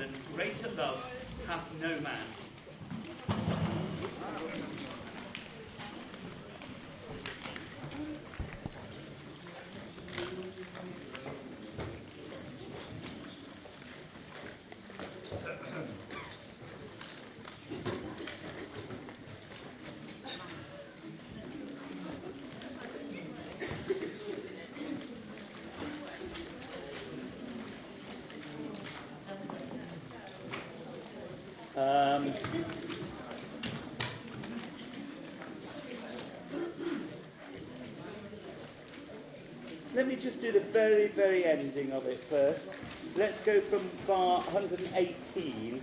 than greater love hath no man. Just do the very, very ending of it first. Let's go from bar 118,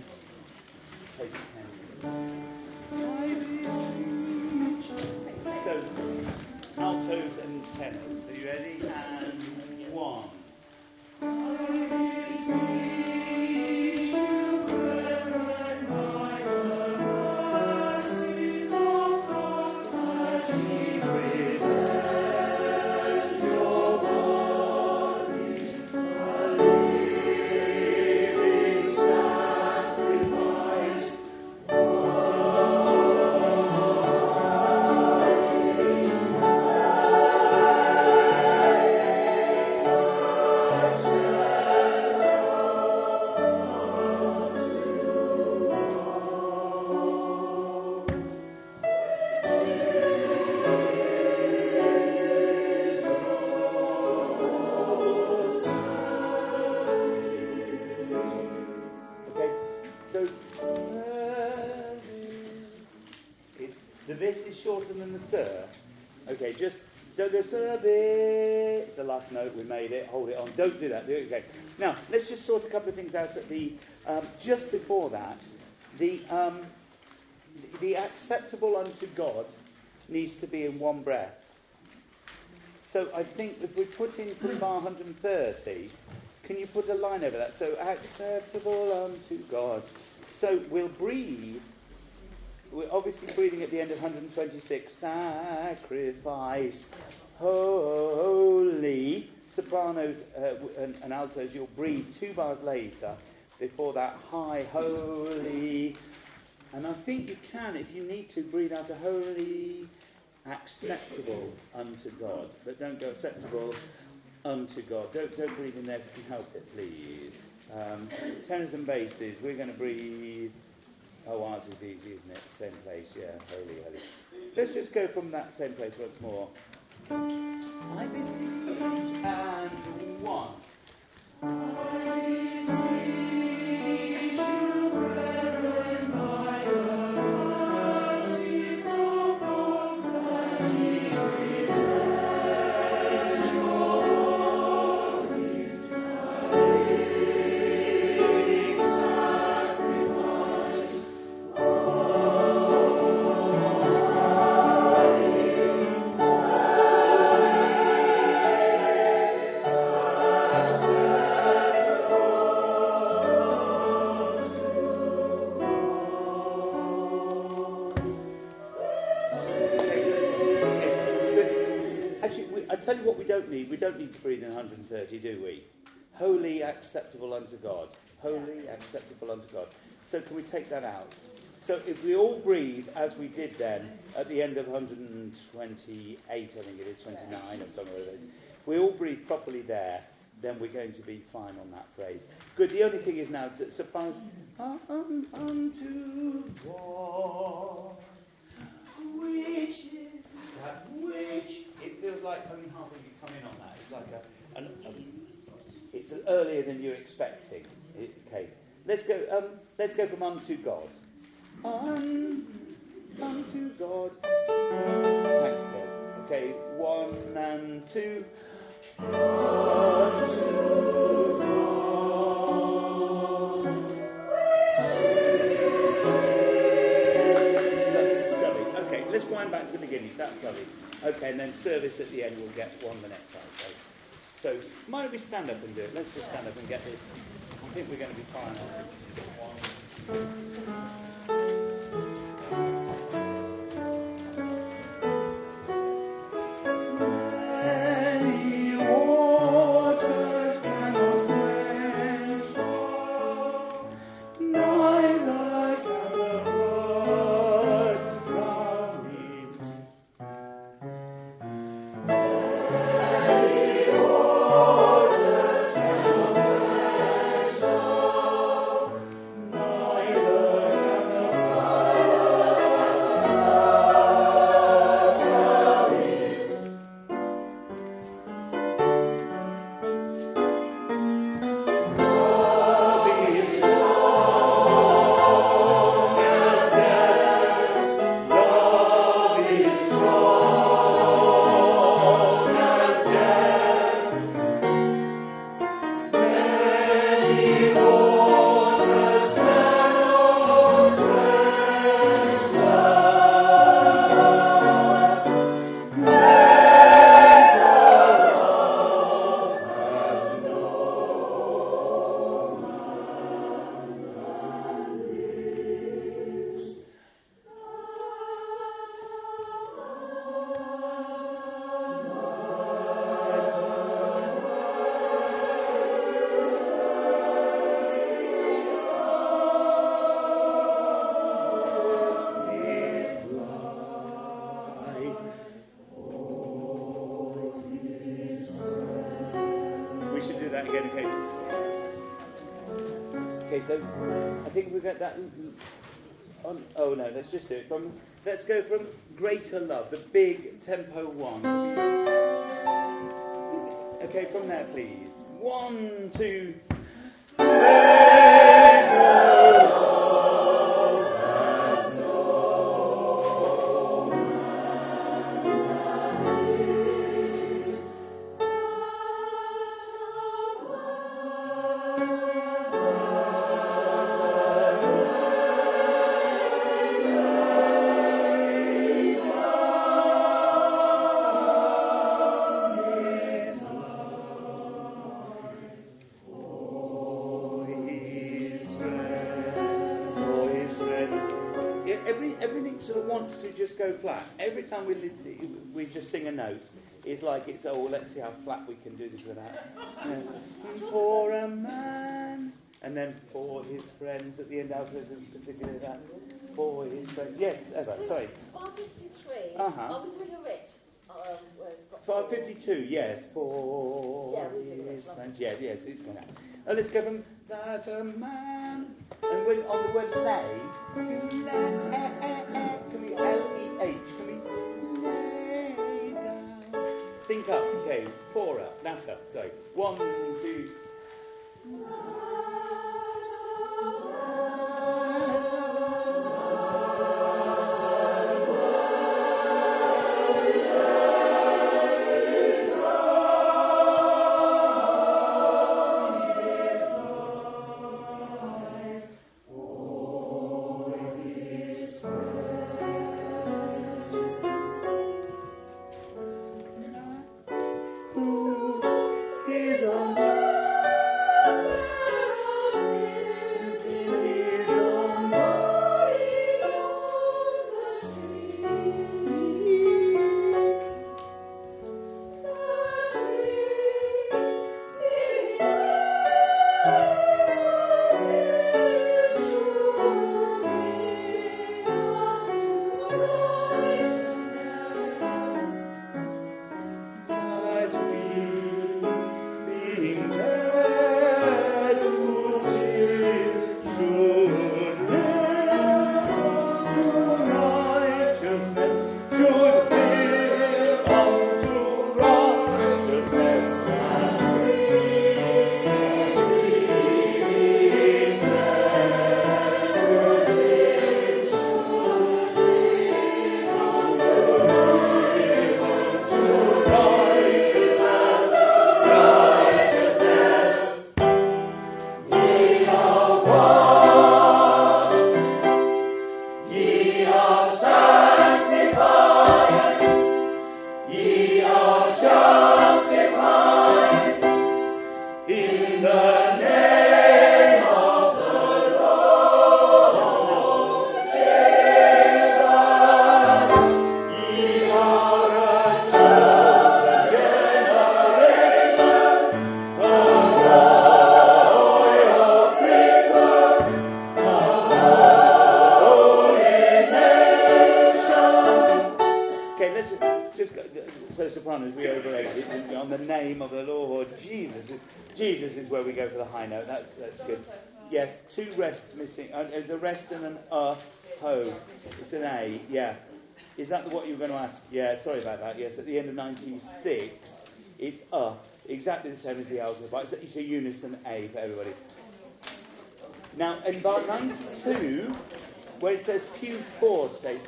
the this is shorter than the sir. Okay, just don't go service. It's the last note. We made it. Hold it on. Don't do that. Okay. Now let's just sort a couple of things out at the um, just before that. The um, the acceptable unto God needs to be in one breath. So I think if we put in bar 130, can you put a line over that? So acceptable unto God. So we'll breathe. We're obviously breathing at the end of 126. Sacrifice, holy. Sopranos uh, and, and altos, you'll breathe two bars later before that high, holy. And I think you can, if you need to, breathe out a holy, acceptable unto God. But don't go acceptable unto God. Don't, don't breathe in there if you can help it, please. Um, tenors and basses, we're going to breathe. Oh, ours is easy, isn't it? Same place, yeah. Holy, holy. Let's just go from that same place once more. I beseech and one. Actually, we, I tell you what we don't need. We don't need to breathe in 130, do we? Holy, acceptable unto God. Holy, acceptable unto God. So can we take that out? So if we all breathe as we did then at the end of 128, I think it is 29 or somewhere it is. We all breathe properly there, then we're going to be fine on that phrase. Good. The only thing is now to um, unto God, which is that which it feels like only half of you come in on that. It's like a, an, a it's earlier than you're expecting. Okay, let's go. Um, let's go from unto God. Un, unto God. Thanks, Phil. Okay, one and two. Okay, let's wind back to the beginning. That's lovely. Okay, and then service at the end, we'll get one the next time. Okay. So, why don't we stand up and do it? Let's just stand up and get this. I think we're going to be fine. Let's just do it from, let's go from greater love, the big tempo one. Okay, from there, please. One, two. Every time we, we just sing a note, it's like it's, oh, let's see how flat we can do this without. for a man. And then for his friends at the end, is particularly that. For his friends. Yes, Eva, sorry. 553. Uh-huh. Are we doing a Um, 552, yes. For yeah, his friends. Yeah, yes, it's going to Oh, let's go from that a man. And when on the word lay, can we L E H? Can we Think up. Okay, four up. That up. Sorry. One, two. Uh, uh, is that what you were going to ask? Yeah, sorry about that. Yes, at the end of 96, it's uh, exactly the same as the algebra. It's, it's a unison A for everybody. Now, in bar 92, where it says pew forward, say,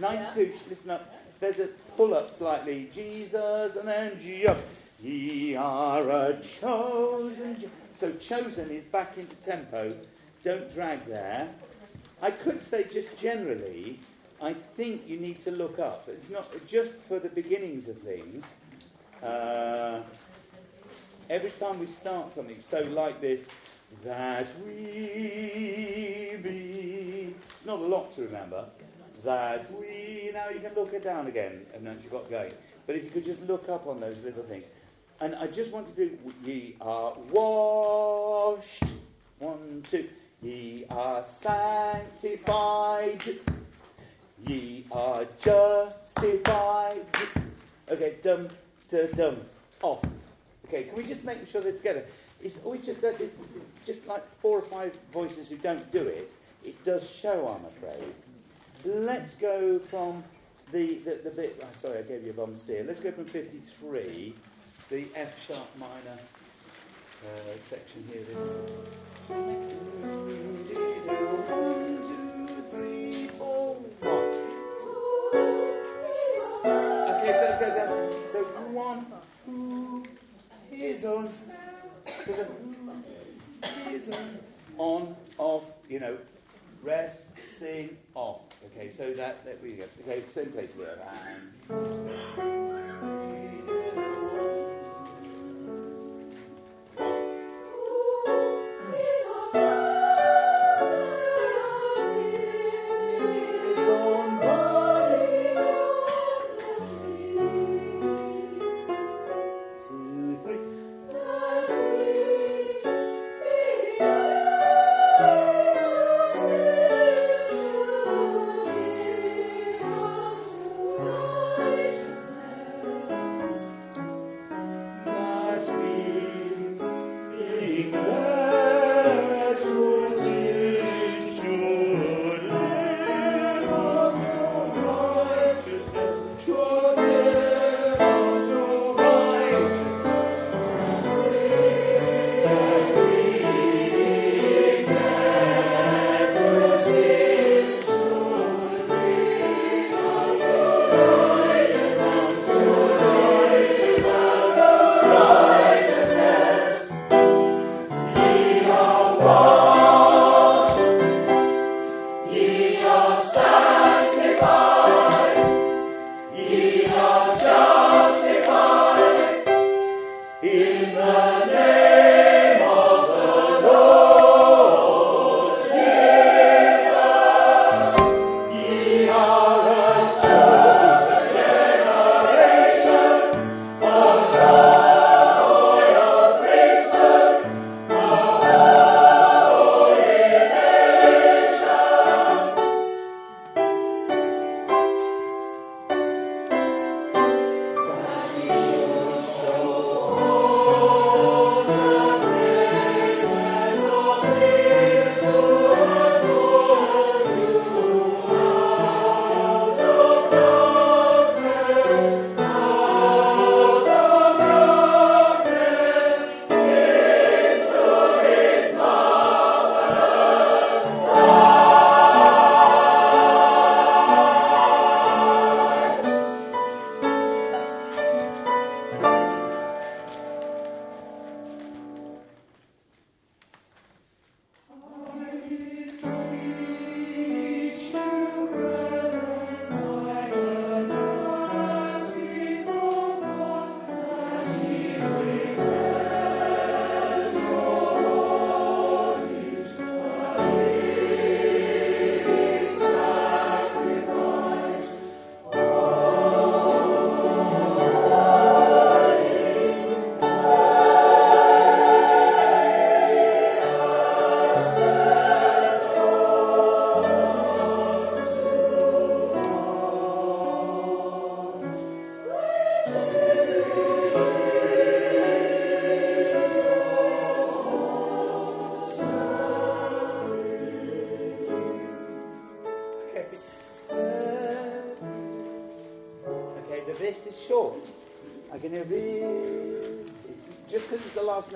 92, listen up, there's a pull up slightly. Jesus, and then jump. Uh, ye are a chosen. so chosen is back into tempo. Don't drag there. I could say just generally, I think you need to look up. It's not just for the beginnings of things. Uh, every time we start something, so like this, that we be. It's not a lot to remember. That we. Now you can look it down again, and then you've got going. But if you could just look up on those little things. And I just want to do, ye are washed. One, two. Ye are sanctified. Ye are justified. Okay, dum, da, dum, off. Okay, can we just make sure they're together? It's always just that it's just like four or five voices who don't do it. It does show, I'm afraid. Let's go from the, the, the bit, oh, sorry, I gave you a bum steer. Let's go from 53, the F sharp minor Uh, section here. One. Okay, so let's go down. So one, who is us? On, off, you know, rest, sing, off. Okay, so that, that we go. Okay, same place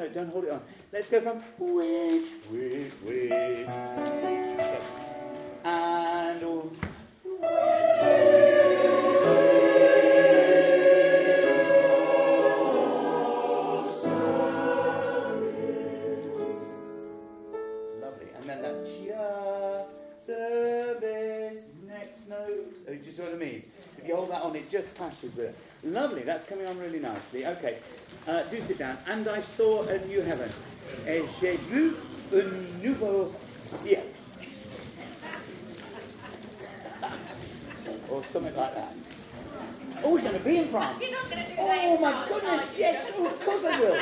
here. don't hold it on. Let's go from which, which, which. And all. and then that chia service next note. Oh, do you see what I mean? If you hold that on, it just clashes with it. Lovely, that's coming on really nicely. Okay, uh, do sit down. And I saw a new heaven. Et j'ai vu un nouveau ciel. or something like that. Oh, we're going to be in France. You're not going to do oh, my goodness, yes, oh, of course I will.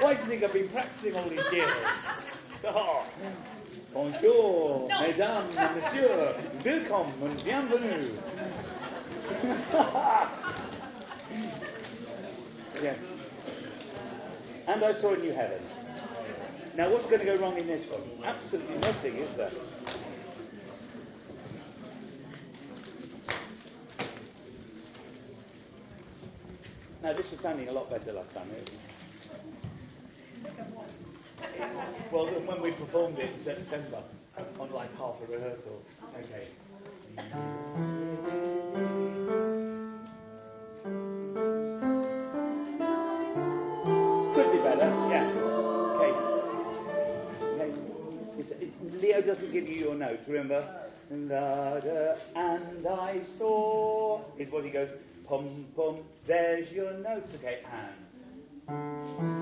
Why do you think I've been practicing all these years? Oh. Bonjour, no. mesdames, messieurs, willkommen bienvenue. yeah. And I saw a new heaven. Now, what's going to go wrong in this one? Absolutely nothing, is there? Now, this was sounding a lot better last time. well, when we performed it in September, on like half a rehearsal. Okay. Doesn't give you your notes, remember? And uh, uh, I saw is what he goes, pum pum, there's your notes, okay, and.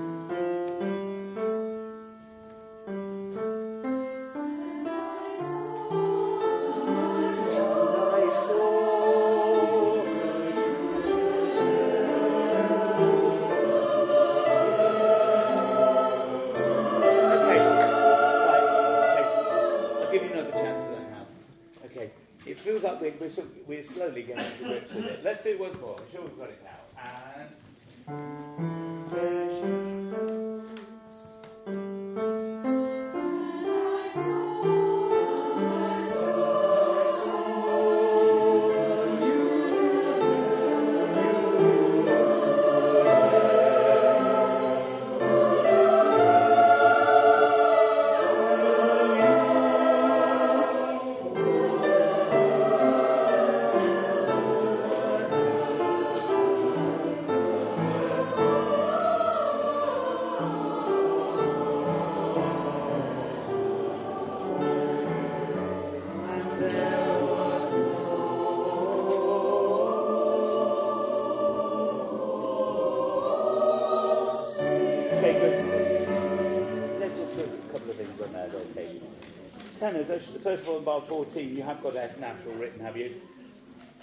First of all, in bar 14, you have got F natural written, have you?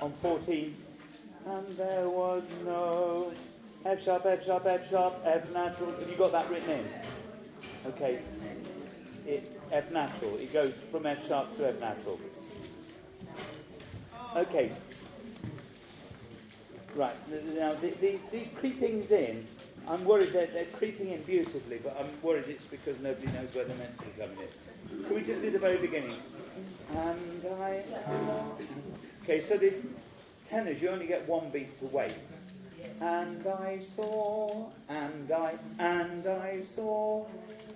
On 14, and there was no F sharp, F sharp, F sharp, F natural. Have you got that written in? Okay. It, F natural. It goes from F sharp to F natural. Okay. Right. Now, the, the, these creepings in, I'm worried that they're creeping in beautifully, but I'm worried it's because nobody knows where they're meant to be coming in. Can we just do the very beginning? And I. Okay, so this tenors, you only get one beat to wait. And I saw, and I, and I saw,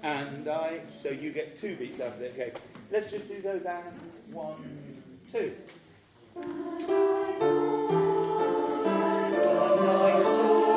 and I. So you get two beats after that. Okay, let's just do those and one, two. And I saw, and I saw.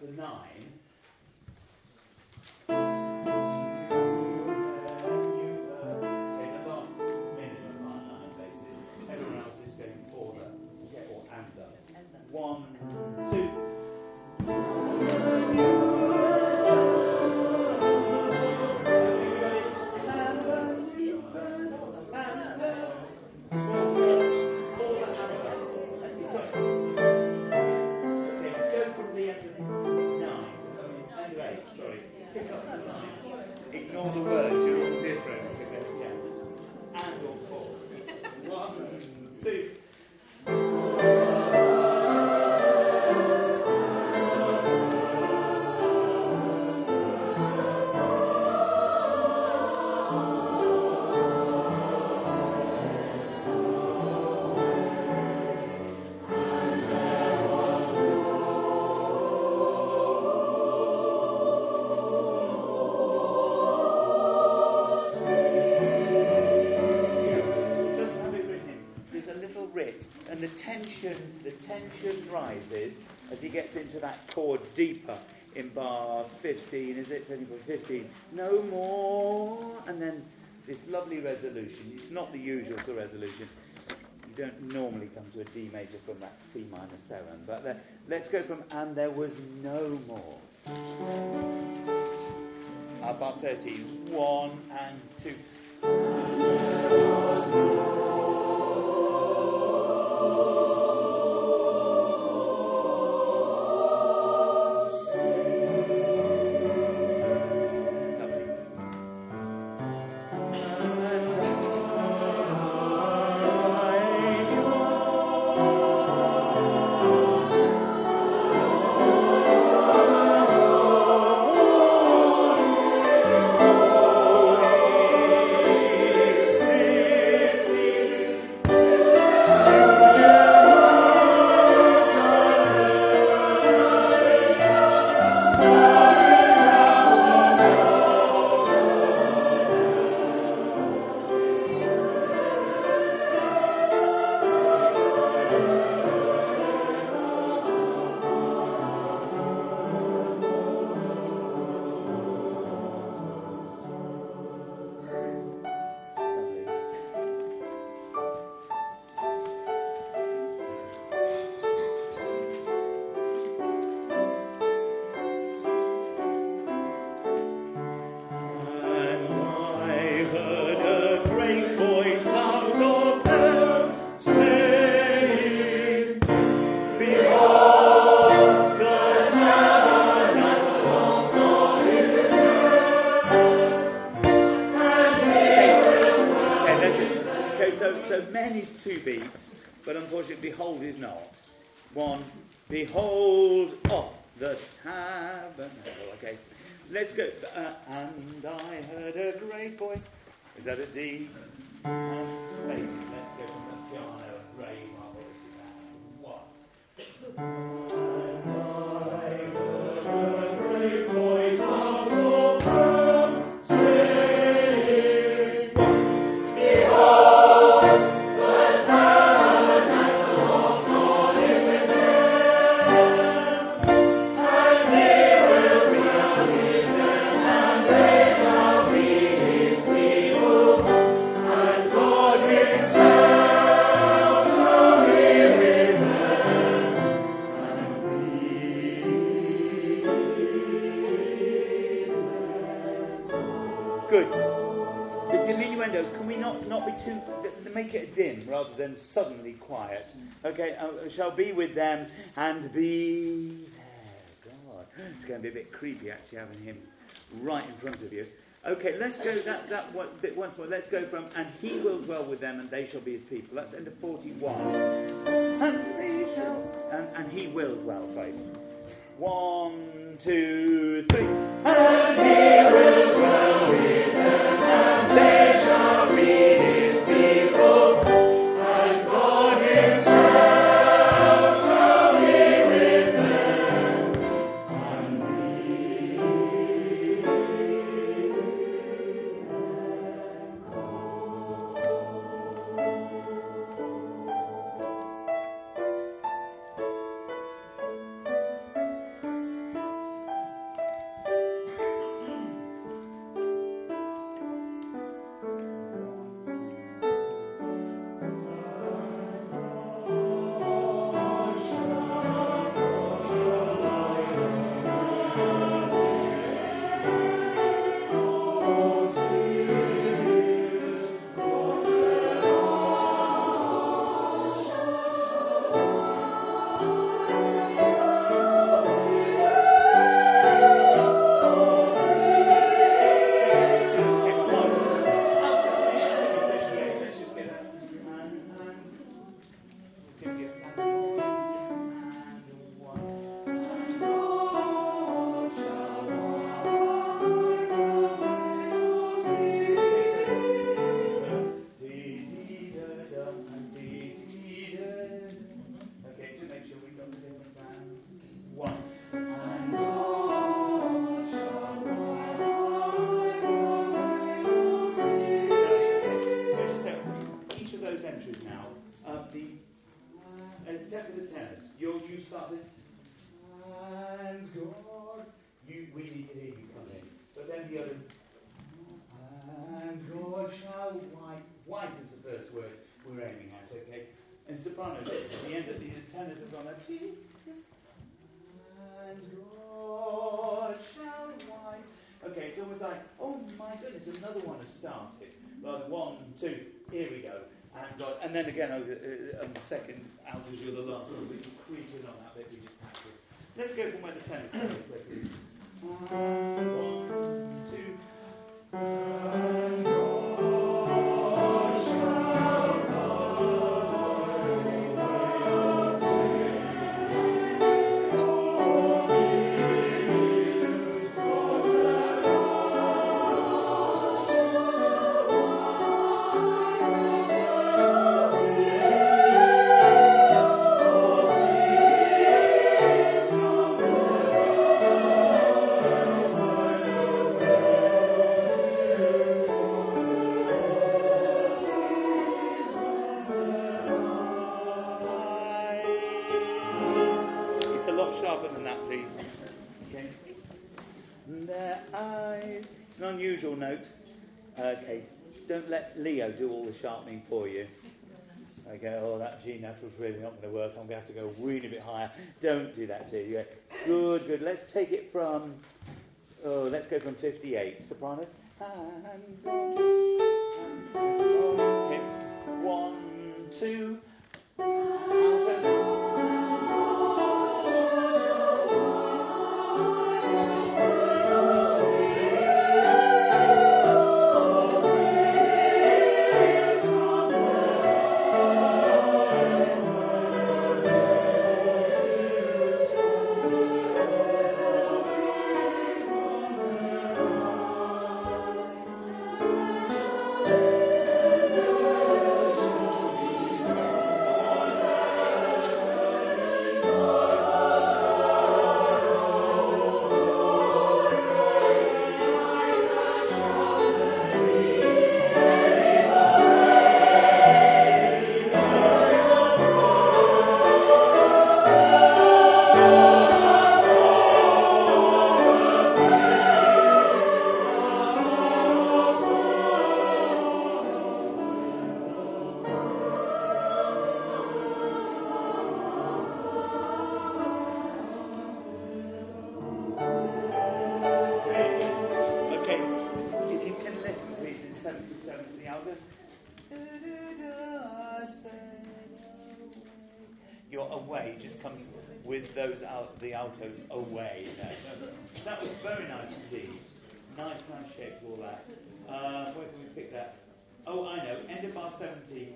to 9 rises as he gets into that chord deeper in bar 15, is it? 15. No more. And then this lovely resolution. It's not the usual sort of resolution. You don't normally come to a D major from that C minor 7. But the, let's go from and there was no more. Bar 13. One and two. Than suddenly quiet. Okay, uh, shall be with them and be there. God, it's going to be a bit creepy actually having him right in front of you. Okay, let's go that, that one, bit once more. Let's go from, and he will dwell with them, and they shall be his people. That's end of 41. And they shall, and, and he will dwell, sorry. One, two, three. And he will dwell with them, and they shall be his people. One one, two, here we go. And God, and then again, over, uh, on the second altos, you're the last one. We created on that bit, we just practice. Let's go from where the tenors come in. One, two. Unusual note. Okay, don't let Leo do all the sharpening for you. Okay, oh, that G natural's really not going to work. I'm going to have to go a really bit higher. Don't do that to you. Good, good. Let's take it from, oh, let's go from 58. Sopranos. One, two. Nice all that. Uh, where can we pick that? Oh, I know. End of bar 70.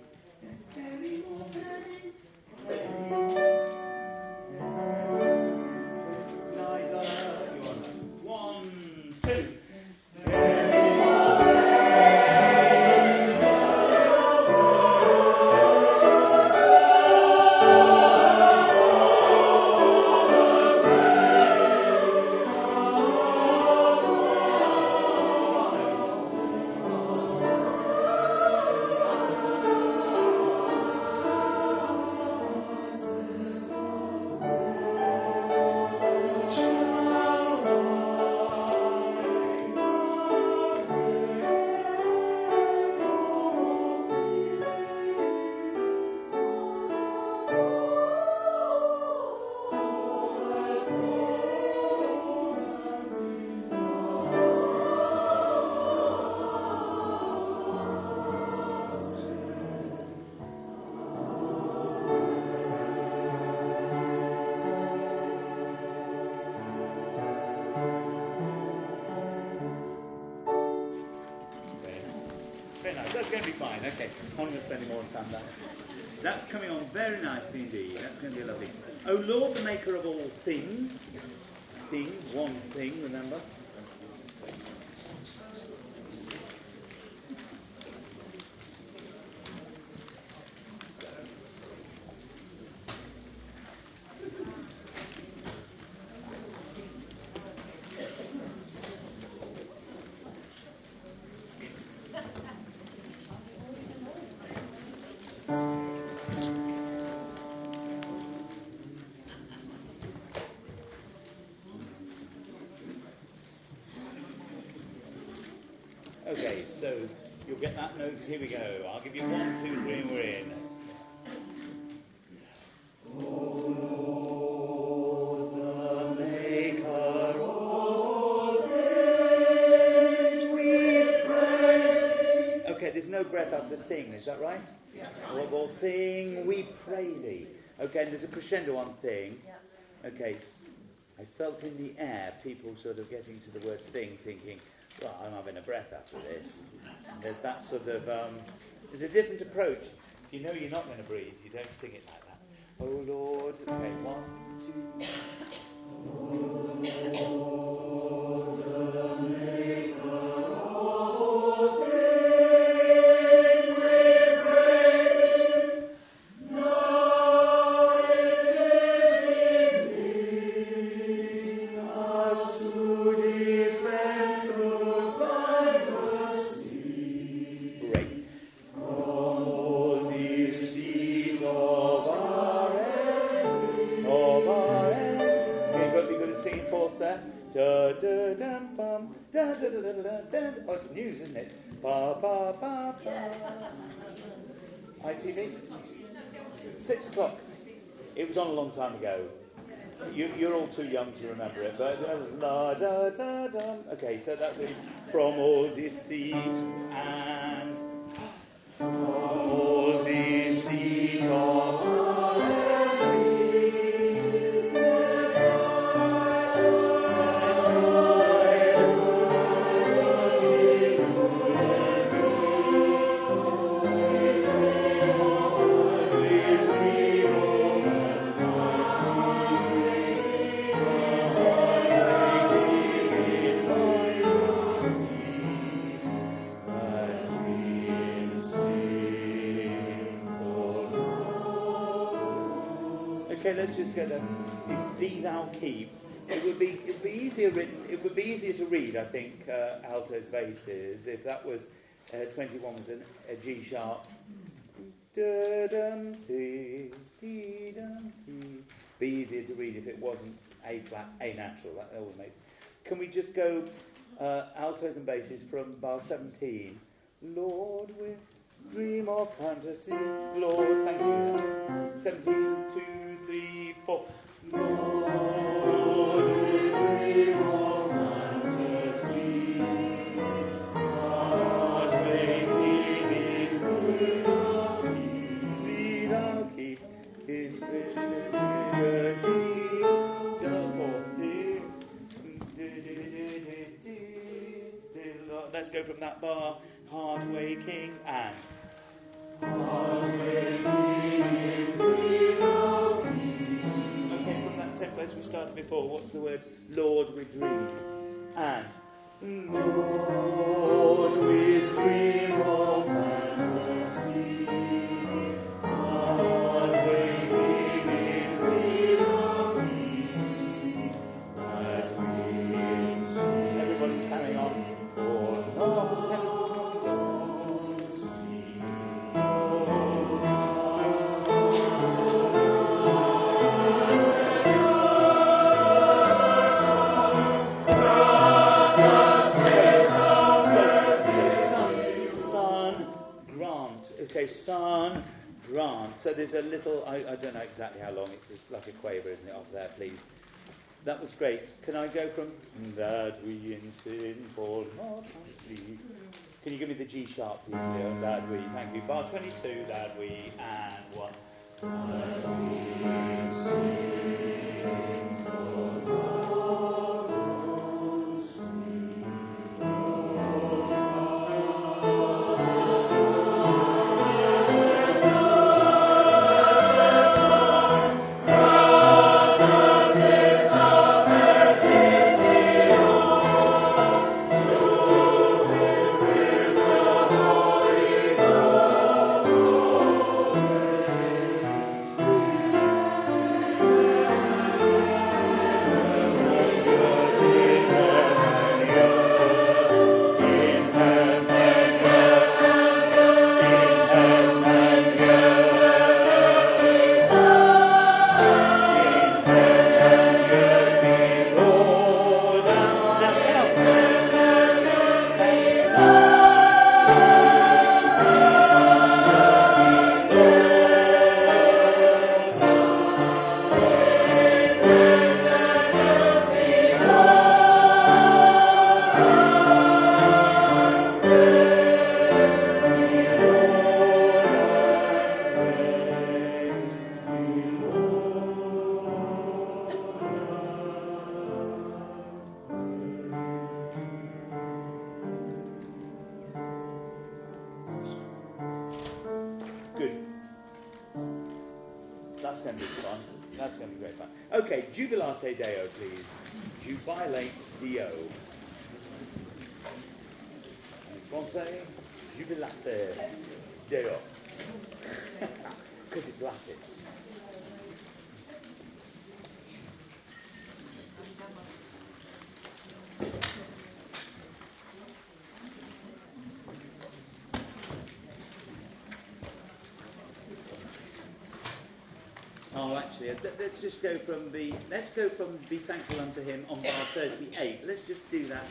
That's Okay, so you'll get that note. Here we go. I'll give you one, two, three, and we're in. We pray. Okay, there's no breath after thing, is that right? Yes. Or, thing we pray thee. Okay, and there's a crescendo on thing. Yeah. Okay, I felt in the air people sort of getting to the word thing, thinking, well, I'm having a breath after this. And there's that sort of, um, there's a different approach. You know you're not going to breathe, you don't sing it like that. Oh Lord, okay, one, two. You, are all too young to remember it, but la da da da. Okay, so that's it. From all deceit and from all deceit of A. It's thee thou keep. It would be it would be easier written. It would be easier to read, I think, uh, alto's basses if that was uh, 21 was an, a G sharp. Be easier to read if it wasn't A flat, A natural. That always makes. Can we just go uh, altos and basses from bar 17? Lord, with dream of fantasy. Lord, thank you. 17, 2, 3, 4. Lord, dream of fantasy. God, make me thee thou keep in liberty. Let's go from that bar hard waking and Okay, from place we started before, what's the word Lord we dream? And Lord we dream Son, grant. So there's a little, I, I don't know exactly how long, it's, it's like a quaver, isn't it, off there, please. That was great. Can I go from that we in sin fall not asleep? Can you give me the G sharp, please? That we. Thank you. Bar 22, that we, and one. That we in sin Good. That's going to be fun. That's going to be great fun. Okay, Jubilate Deo, please. Jubilate Deo. En français, Jubilate Deo. Because it's Latin. Oh, uh, let's just go from the let's go from be thankful unto Him on bar 38. Let's just do that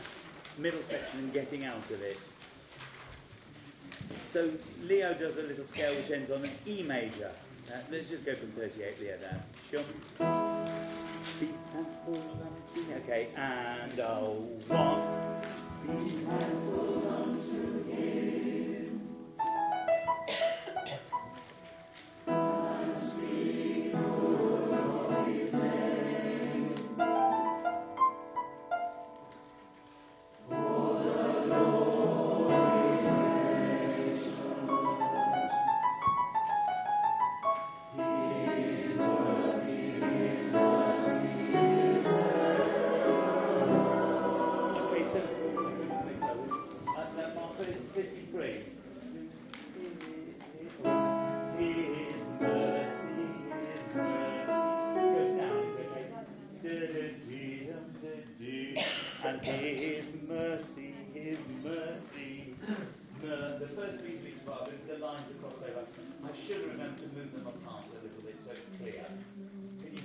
middle section and getting out of it. So Leo does a little scale which ends on an E major. Uh, let's just go from 38 Leo down. Sure. Be thankful unto Him. Okay, and oh, one. Be thankful unto Him.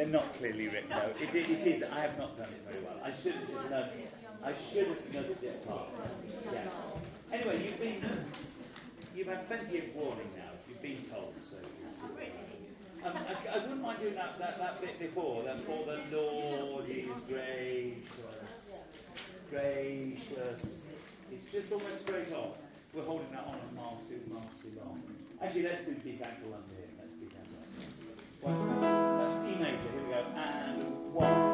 they're not clearly written though. It, it, it is. I have not done it very well. I should have known. I should have noticed it apart. Yeah. Anyway, you've been. You've had plenty of warning now. You've been told. So. Um, I, I, wouldn't mind doing that, that, that bit before. That for the Lord is gracious, gracious. It's just almost straight off. We're holding that on a mile too, miles too long. Actually, let's do be thankful unto here. Let's be thankful. That's E. Here we go. And one.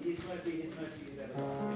his mercy, his mercy is everlasting.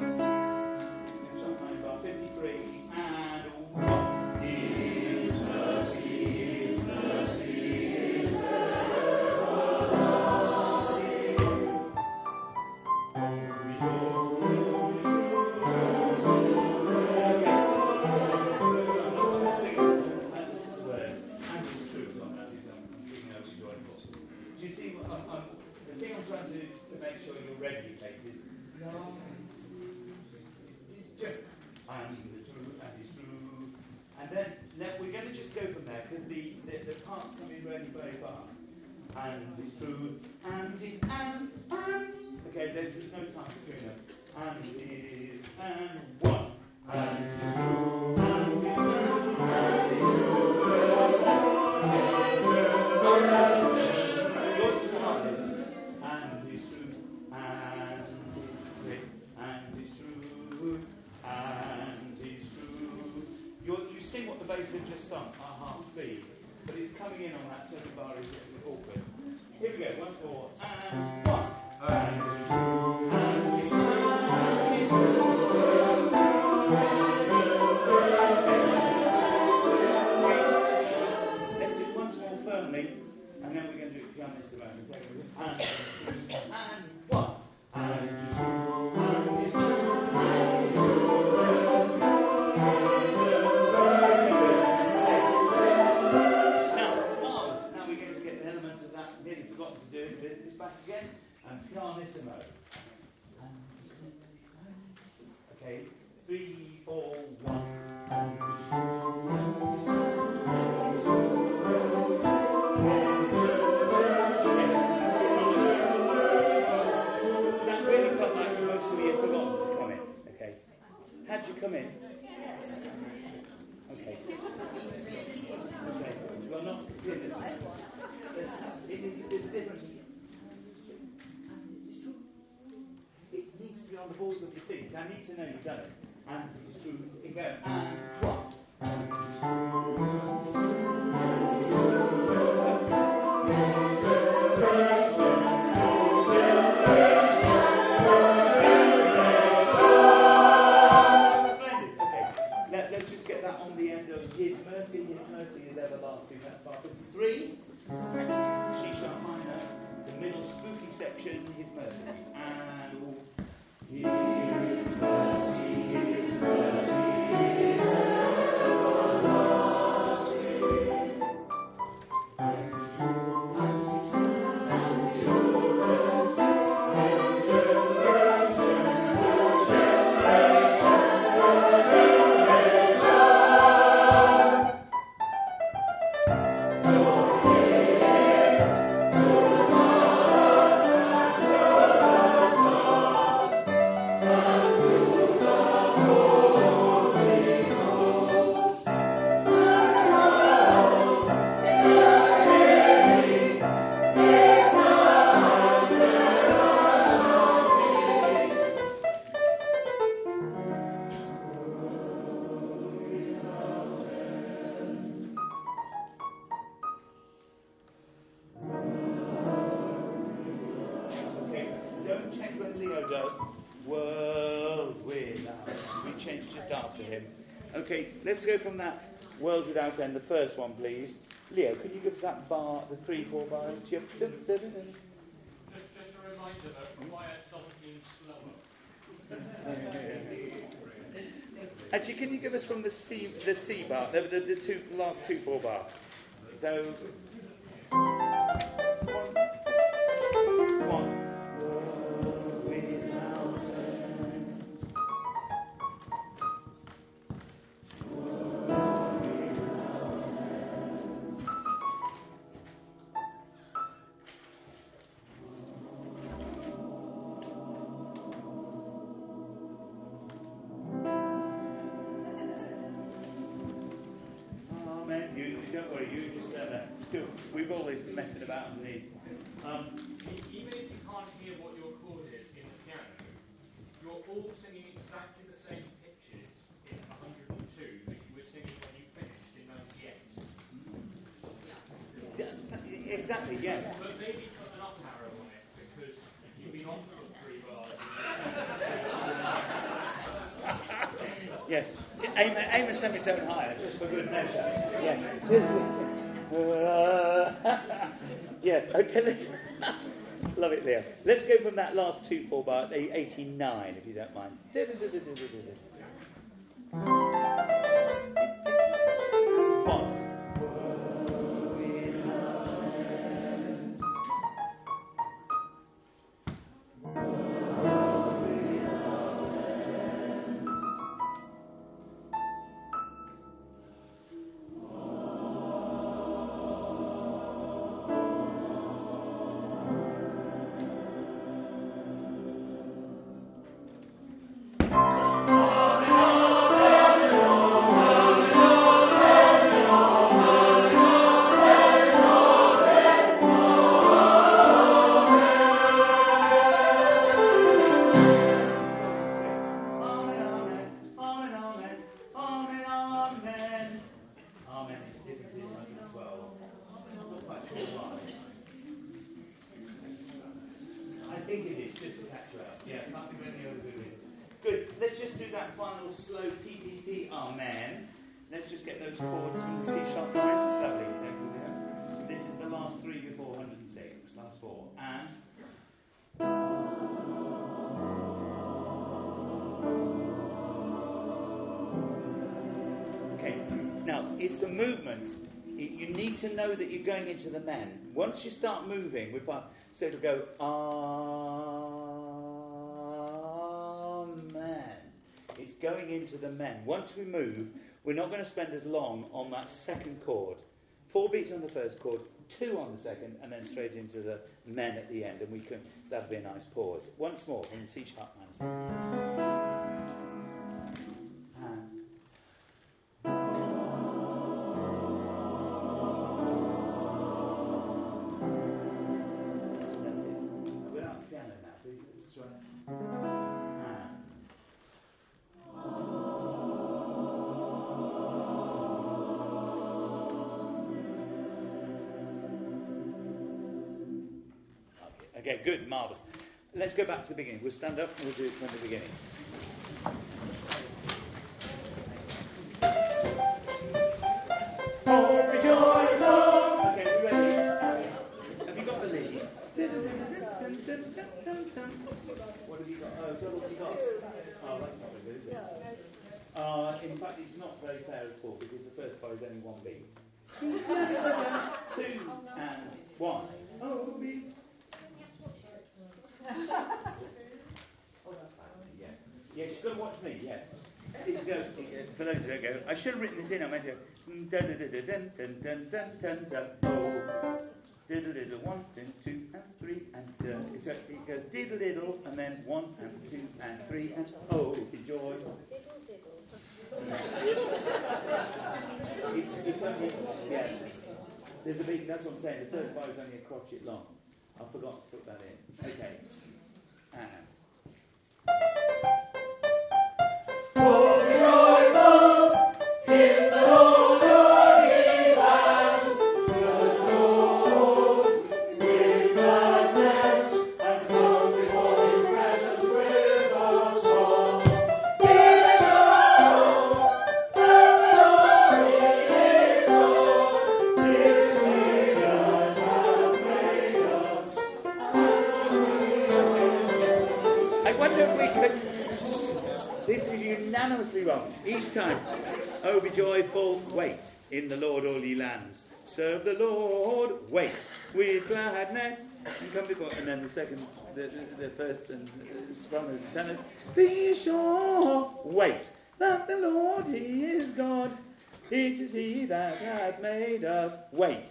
It is. It is different. it's true. It needs to be on the balls of your feet. I need to know you don't. And it's true. It goes. and what? section mercy. And let's go from that world without end, the first one, please. Leo, can you give us that bar, the three, four bars? Just, just a reminder that quiet doesn't mean slower. Actually, can you give us from the C, the C bar, the, the, the two, last two, four bar? So. All singing exactly the same pitches in 102 that you were singing when you finished in 98. Yeah, exactly, yes. But maybe put an up arrow on it because you've been on for three bars. yes, aim, aim a semitone higher, just for good measure. Yeah. yeah, okay, let's. Love it, Leo. Let's go from that last two four bar, 89, if you don't mind. That you're going into the men. Once you start moving, we so it'll go, Amen. It's going into the men. Once we move, we're not going to spend as long on that second chord. Four beats on the first chord, two on the second, and then straight into the men at the end, and we can. That'll be a nice pause. Once more from C sharp minor. Okay, good, marvellous. Let's go back to the beginning. We'll stand up and we'll do it from the beginning. Oh, rejoice, Lord! Okay, we ready? Have you got the lead? What have you got? Oh, so what have got? Oh, that's not very good, is it? Uh, in fact, it's not very fair at all because the first bar is only one beat. Two and one. Oh, beat oh, that's fine. Yes. Yes, you've got to watch me, yes. It goes, it, for those who don't go, I should have written this in. I meant to dun dun dun dun dun dun dun dun oh. Diddle diddle one and two and three and uh, it's a, it goes diddle diddle and then one and two and three and oh it's the joy. Diddle diddle. it's, it's only yeah. There's a big. That's what I'm saying. The first bar is only a crotchet long. I forgot to put that in. Okay. Ah. And. Each time. Oh, be joyful, wait in the Lord, all ye lands. Serve the Lord, wait with gladness, and come before. And then the second, the, the, first and uh, strummers and tenors. Be sure, wait, that the Lord, He is God. It is He that hath made us. Wait.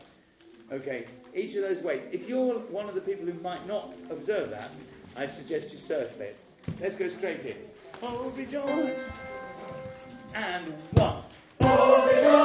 Okay, each of those waits. If you're one of the people who might not observe that, I suggest you surf it. Let's go straight in. Oh, be joy and one.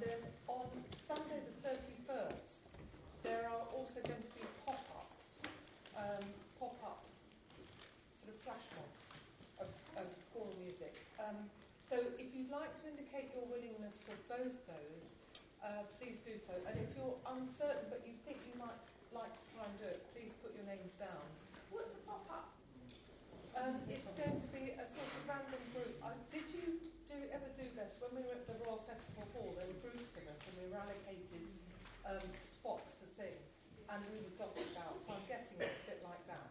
then on Sunday the 31st, there are also going to be pop-ups, um, pop-up sort of flash mobs of, of choral music. Um, so if you'd like to indicate your willingness for both those, uh, please do so. And if you're uncertain but you think you might like to try and do it, please put your names down. What's a pop-up? Um, it's going to be a sort of random group. Uh, did you do ever do this? When we were at the Royal Festival Hall, there were groups of us and we were allocated um, spots to sing and we were dotted about. So I'm guessing it's a bit like that.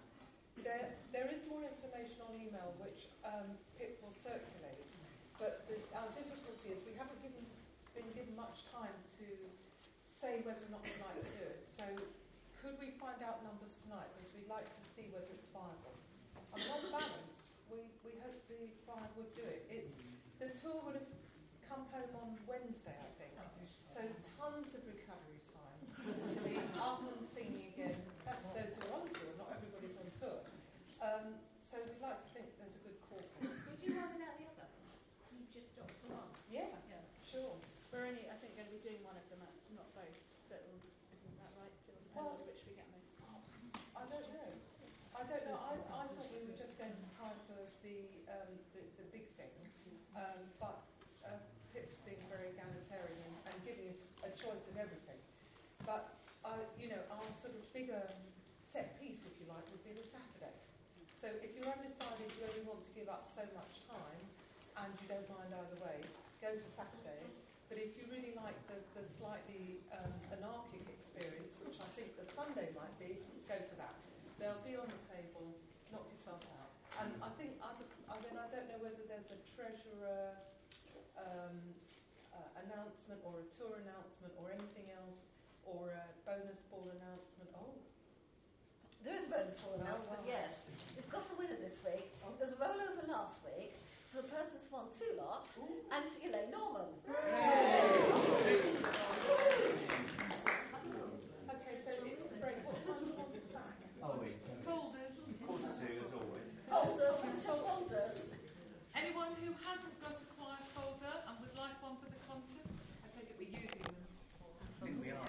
There, there is more information on email which um, Pip will circulate, but the, our difficulty is we haven't given, been given much time to say whether or not we'd like to do it. So could we find out numbers tonight? Because we'd like to see whether it's viable. I mean, on balance, we, we hope the choir would do it. It's the tour would have come home on Wednesday, I think. So tons of recovery time to be up and singing again. That's those who are on tour, not everybody's on tour. Um, so we'd like to think there's a good corpus. Would you one without the other? You just dropped the one. Yeah, yeah, sure. We're only, I think, going to be doing one of them, not both. So isn't that right? It will depend well, on which we get most. I don't know. I don't know. I, I thought we were just going to try for the um, the, the big thing. Um, but uh, Pip's being very egalitarian and, giving us a choice of everything. But, uh, you know, our sort of bigger set piece, if you like, would be the Saturday. So if you're undecided you only want to give up so much time and you don't mind either way, go for Saturday. But if you really like the, the slightly um, anarchic experience, which I think the Sunday might be, go for that. They'll be on the table, knock yourself out. And I think don't know whether there's a treasurer um, uh, announcement or a tour announcement or anything else or a bonus ball announcement. Oh, there is a bonus ball announcement, oh, yes. We've got the winner this week. Oh. There was a rollover last week, so the person's won two lots, Ooh. and it's Elaine Norman. Okay, so it's the break. Oh, wait. Folders. Folders, as always. Folders, folders. Anyone who hasn't got a choir folder and would like one for the concert,